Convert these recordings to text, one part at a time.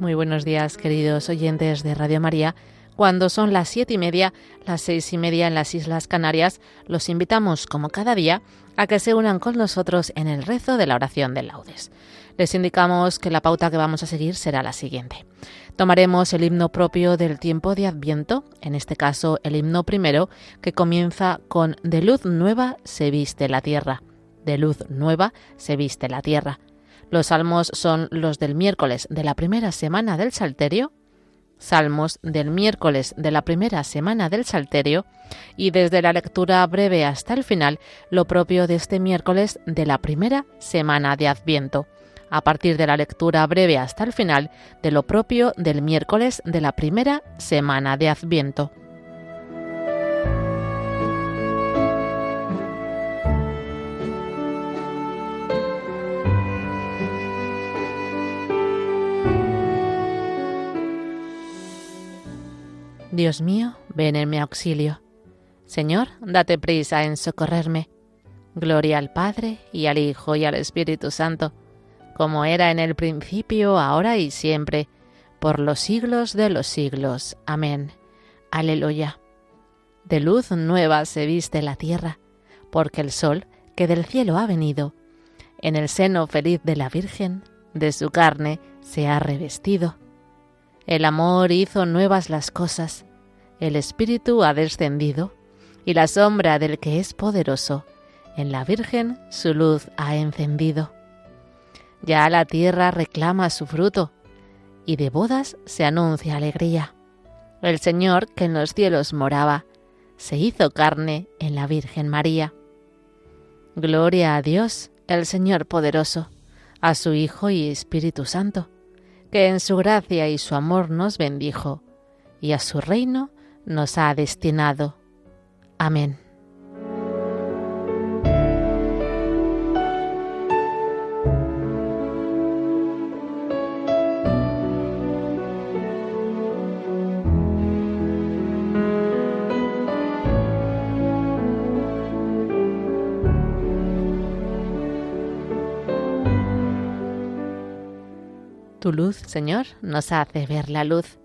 Muy buenos días, queridos oyentes de Radio María. Cuando son las siete y media, las seis y media en las Islas Canarias, los invitamos, como cada día, a que se unan con nosotros en el rezo de la oración de laudes. Les indicamos que la pauta que vamos a seguir será la siguiente. Tomaremos el himno propio del tiempo de Adviento, en este caso el himno primero, que comienza con De luz nueva se viste la tierra. De luz nueva se viste la tierra. Los salmos son los del miércoles de la primera semana del Salterio, salmos del miércoles de la primera semana del Salterio y desde la lectura breve hasta el final lo propio de este miércoles de la primera semana de Adviento, a partir de la lectura breve hasta el final de lo propio del miércoles de la primera semana de Adviento. Dios mío, ven en mi auxilio. Señor, date prisa en socorrerme. Gloria al Padre, y al Hijo, y al Espíritu Santo, como era en el principio, ahora y siempre, por los siglos de los siglos. Amén. Aleluya. De luz nueva se viste la tierra, porque el sol, que del cielo ha venido, en el seno feliz de la Virgen, de su carne se ha revestido. El amor hizo nuevas las cosas, el Espíritu ha descendido, y la sombra del que es poderoso, en la Virgen su luz ha encendido. Ya la tierra reclama su fruto, y de bodas se anuncia alegría. El Señor que en los cielos moraba, se hizo carne en la Virgen María. Gloria a Dios, el Señor poderoso, a su Hijo y Espíritu Santo que en su gracia y su amor nos bendijo, y a su reino nos ha destinado. Amén. Tu luz, Señor, nos hace ver la luz.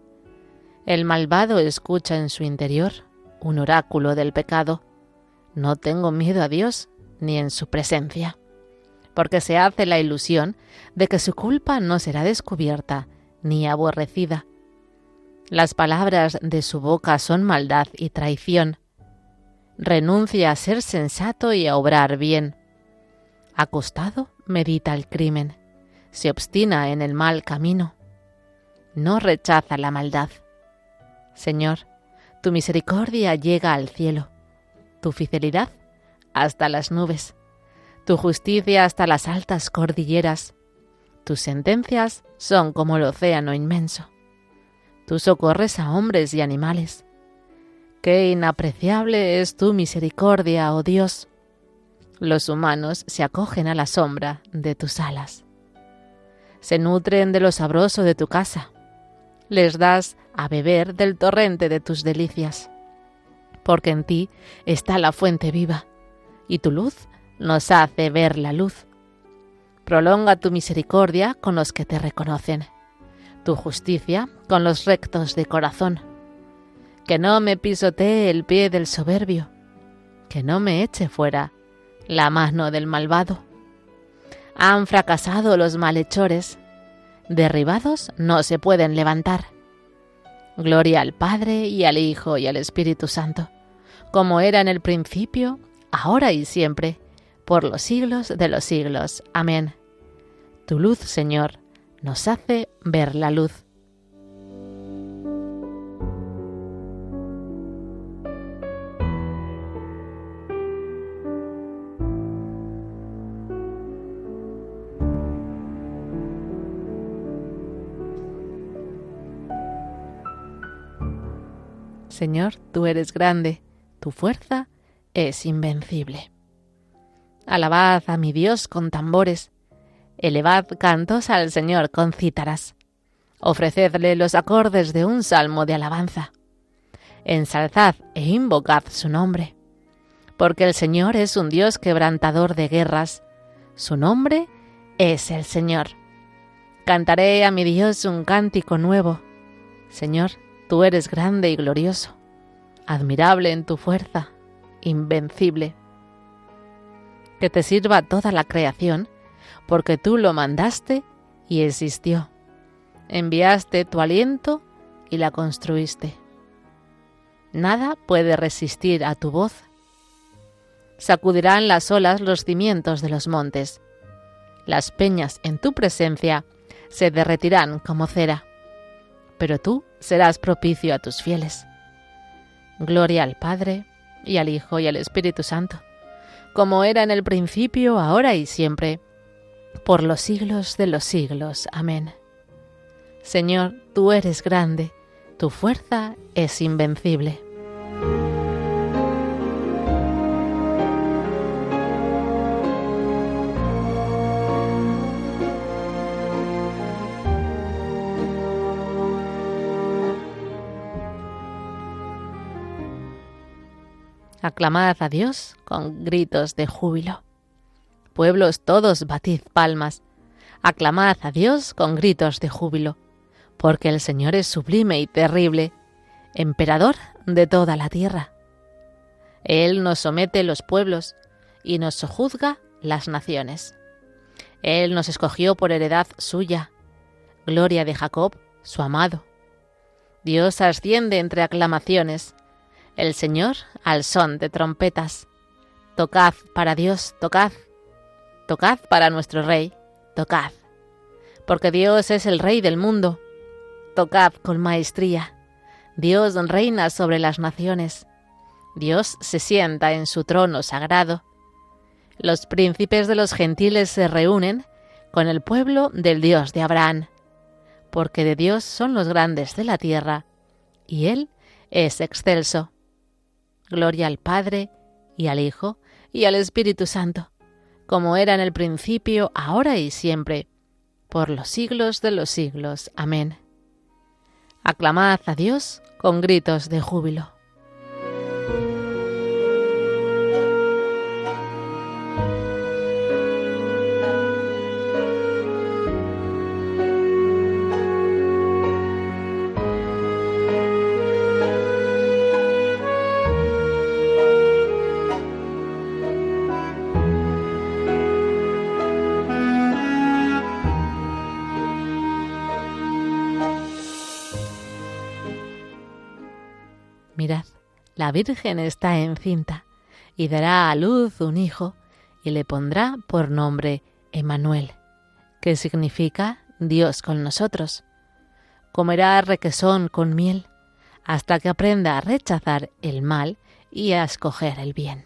El malvado escucha en su interior un oráculo del pecado. No tengo miedo a Dios ni en su presencia, porque se hace la ilusión de que su culpa no será descubierta ni aborrecida. Las palabras de su boca son maldad y traición. Renuncia a ser sensato y a obrar bien. Acostado medita el crimen se obstina en el mal camino. No rechaza la maldad. Señor, tu misericordia llega al cielo, tu fidelidad hasta las nubes, tu justicia hasta las altas cordilleras. Tus sentencias son como el océano inmenso. Tú socorres a hombres y animales. Qué inapreciable es tu misericordia, oh Dios. Los humanos se acogen a la sombra de tus alas se nutren de lo sabroso de tu casa. Les das a beber del torrente de tus delicias. Porque en ti está la fuente viva, y tu luz nos hace ver la luz. Prolonga tu misericordia con los que te reconocen, tu justicia con los rectos de corazón. Que no me pisotee el pie del soberbio, que no me eche fuera la mano del malvado han fracasado los malhechores. Derribados no se pueden levantar. Gloria al Padre y al Hijo y al Espíritu Santo, como era en el principio, ahora y siempre, por los siglos de los siglos. Amén. Tu luz, Señor, nos hace ver la luz. Señor, tú eres grande, tu fuerza es invencible. Alabad a mi Dios con tambores, elevad cantos al Señor con cítaras, ofrecedle los acordes de un salmo de alabanza, ensalzad e invocad su nombre, porque el Señor es un Dios quebrantador de guerras, su nombre es el Señor. Cantaré a mi Dios un cántico nuevo. Señor, tú eres grande y glorioso, admirable en tu fuerza, invencible. Que te sirva toda la creación, porque tú lo mandaste y existió. Enviaste tu aliento y la construiste. Nada puede resistir a tu voz. Sacudirán las olas los cimientos de los montes. Las peñas en tu presencia se derretirán como cera, pero tú serás propicio a tus fieles. Gloria al Padre, y al Hijo, y al Espíritu Santo, como era en el principio, ahora y siempre, por los siglos de los siglos. Amén. Señor, tú eres grande, tu fuerza es invencible. Aclamad a Dios con gritos de júbilo. Pueblos todos, batid palmas. Aclamad a Dios con gritos de júbilo, porque el Señor es sublime y terrible, emperador de toda la tierra. Él nos somete los pueblos y nos sojuzga las naciones. Él nos escogió por heredad suya, gloria de Jacob, su amado. Dios asciende entre aclamaciones, el Señor al son de trompetas. Tocad para Dios, tocad. Tocad para nuestro Rey, tocad. Porque Dios es el Rey del mundo. Tocad con maestría. Dios reina sobre las naciones. Dios se sienta en su trono sagrado. Los príncipes de los gentiles se reúnen con el pueblo del Dios de Abraham, porque de Dios son los grandes de la tierra, y Él es excelso. Gloria al Padre, y al Hijo, y al Espíritu Santo, como era en el principio, ahora y siempre, por los siglos de los siglos. Amén. Aclamad a Dios con gritos de júbilo. Mirad, la Virgen está encinta y dará a luz un hijo y le pondrá por nombre Emanuel, que significa Dios con nosotros. Comerá requesón con miel hasta que aprenda a rechazar el mal y a escoger el bien.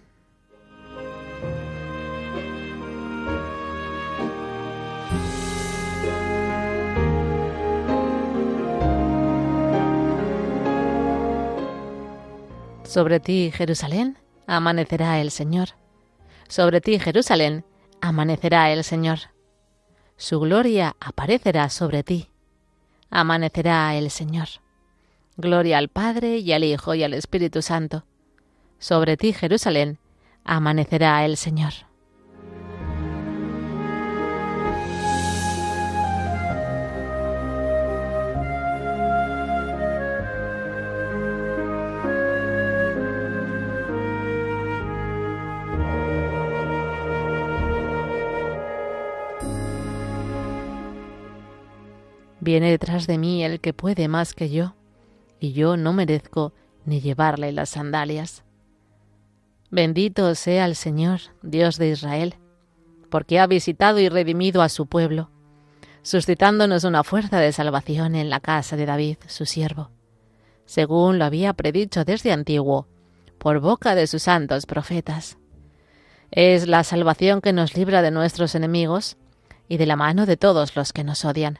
Sobre ti, Jerusalén, amanecerá el Señor. Sobre ti, Jerusalén, amanecerá el Señor. Su gloria aparecerá sobre ti. Amanecerá el Señor. Gloria al Padre y al Hijo y al Espíritu Santo. Sobre ti, Jerusalén, amanecerá el Señor. Viene detrás de mí el que puede más que yo, y yo no merezco ni llevarle las sandalias. Bendito sea el Señor, Dios de Israel, porque ha visitado y redimido a su pueblo, suscitándonos una fuerza de salvación en la casa de David, su siervo, según lo había predicho desde antiguo, por boca de sus santos profetas. Es la salvación que nos libra de nuestros enemigos y de la mano de todos los que nos odian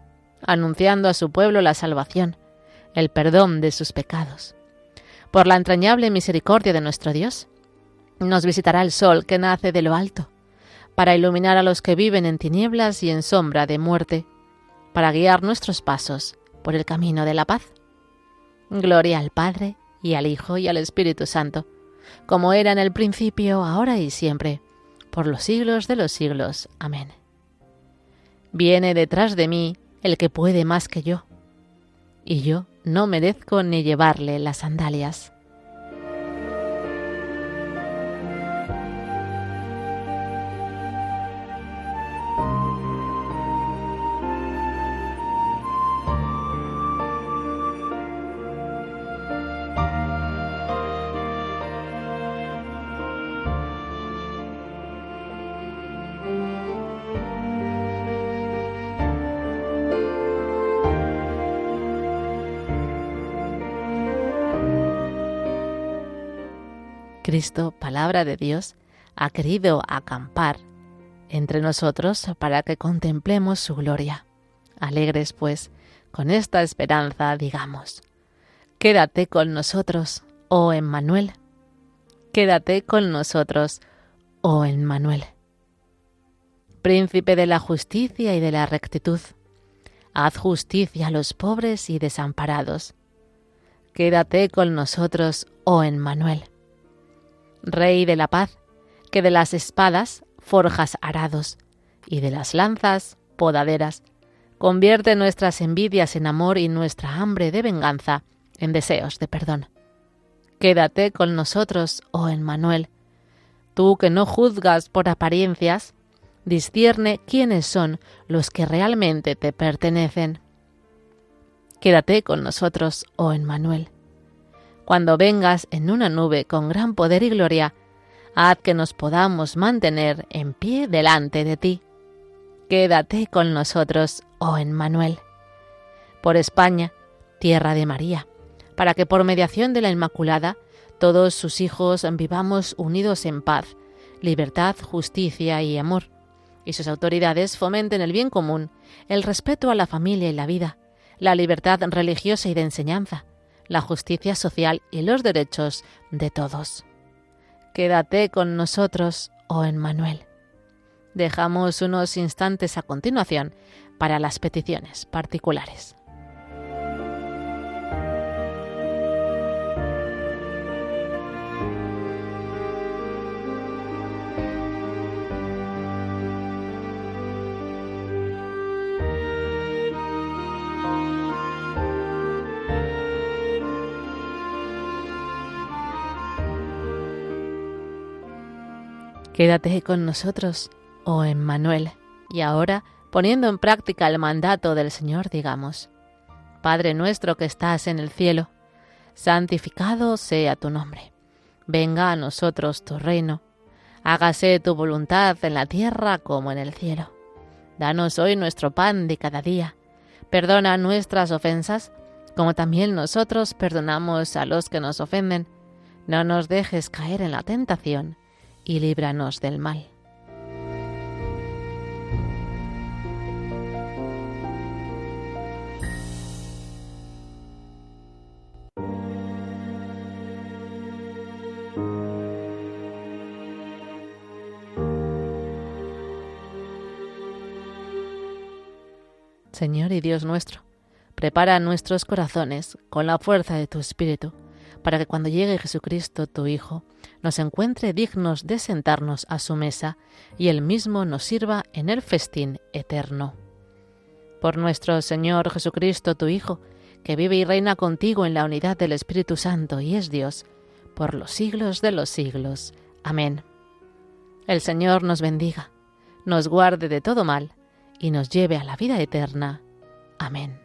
anunciando a su pueblo la salvación, el perdón de sus pecados. Por la entrañable misericordia de nuestro Dios, nos visitará el sol que nace de lo alto, para iluminar a los que viven en tinieblas y en sombra de muerte, para guiar nuestros pasos por el camino de la paz. Gloria al Padre, y al Hijo, y al Espíritu Santo, como era en el principio, ahora y siempre, por los siglos de los siglos. Amén. Viene detrás de mí el que puede más que yo, y yo no merezco ni llevarle las sandalias. Cristo, palabra de Dios, ha querido acampar entre nosotros para que contemplemos su gloria. Alegres, pues, con esta esperanza, digamos, Quédate con nosotros, oh Emmanuel. Quédate con nosotros, oh Emmanuel. Príncipe de la justicia y de la rectitud, haz justicia a los pobres y desamparados. Quédate con nosotros, oh Emmanuel. Rey de la paz, que de las espadas forjas arados y de las lanzas podaderas. Convierte nuestras envidias en amor y nuestra hambre de venganza en deseos de perdón. Quédate con nosotros, oh Emmanuel. Tú que no juzgas por apariencias, discierne quiénes son los que realmente te pertenecen. Quédate con nosotros, oh Emmanuel cuando vengas en una nube con gran poder y gloria, haz que nos podamos mantener en pie delante de ti. Quédate con nosotros, oh Emmanuel. Por España, tierra de María, para que por mediación de la Inmaculada todos sus hijos vivamos unidos en paz, libertad, justicia y amor, y sus autoridades fomenten el bien común, el respeto a la familia y la vida, la libertad religiosa y de enseñanza, la justicia social y los derechos de todos. Quédate con nosotros, oh Emmanuel. Dejamos unos instantes a continuación para las peticiones particulares. Quédate con nosotros, oh Emmanuel. Y ahora, poniendo en práctica el mandato del Señor, digamos, Padre nuestro que estás en el cielo, santificado sea tu nombre. Venga a nosotros tu reino. Hágase tu voluntad en la tierra como en el cielo. Danos hoy nuestro pan de cada día. Perdona nuestras ofensas, como también nosotros perdonamos a los que nos ofenden. No nos dejes caer en la tentación y líbranos del mal. Señor y Dios nuestro, prepara nuestros corazones con la fuerza de tu Espíritu para que cuando llegue Jesucristo, tu Hijo, nos encuentre dignos de sentarnos a su mesa y Él mismo nos sirva en el festín eterno. Por nuestro Señor Jesucristo, tu Hijo, que vive y reina contigo en la unidad del Espíritu Santo y es Dios, por los siglos de los siglos. Amén. El Señor nos bendiga, nos guarde de todo mal y nos lleve a la vida eterna. Amén.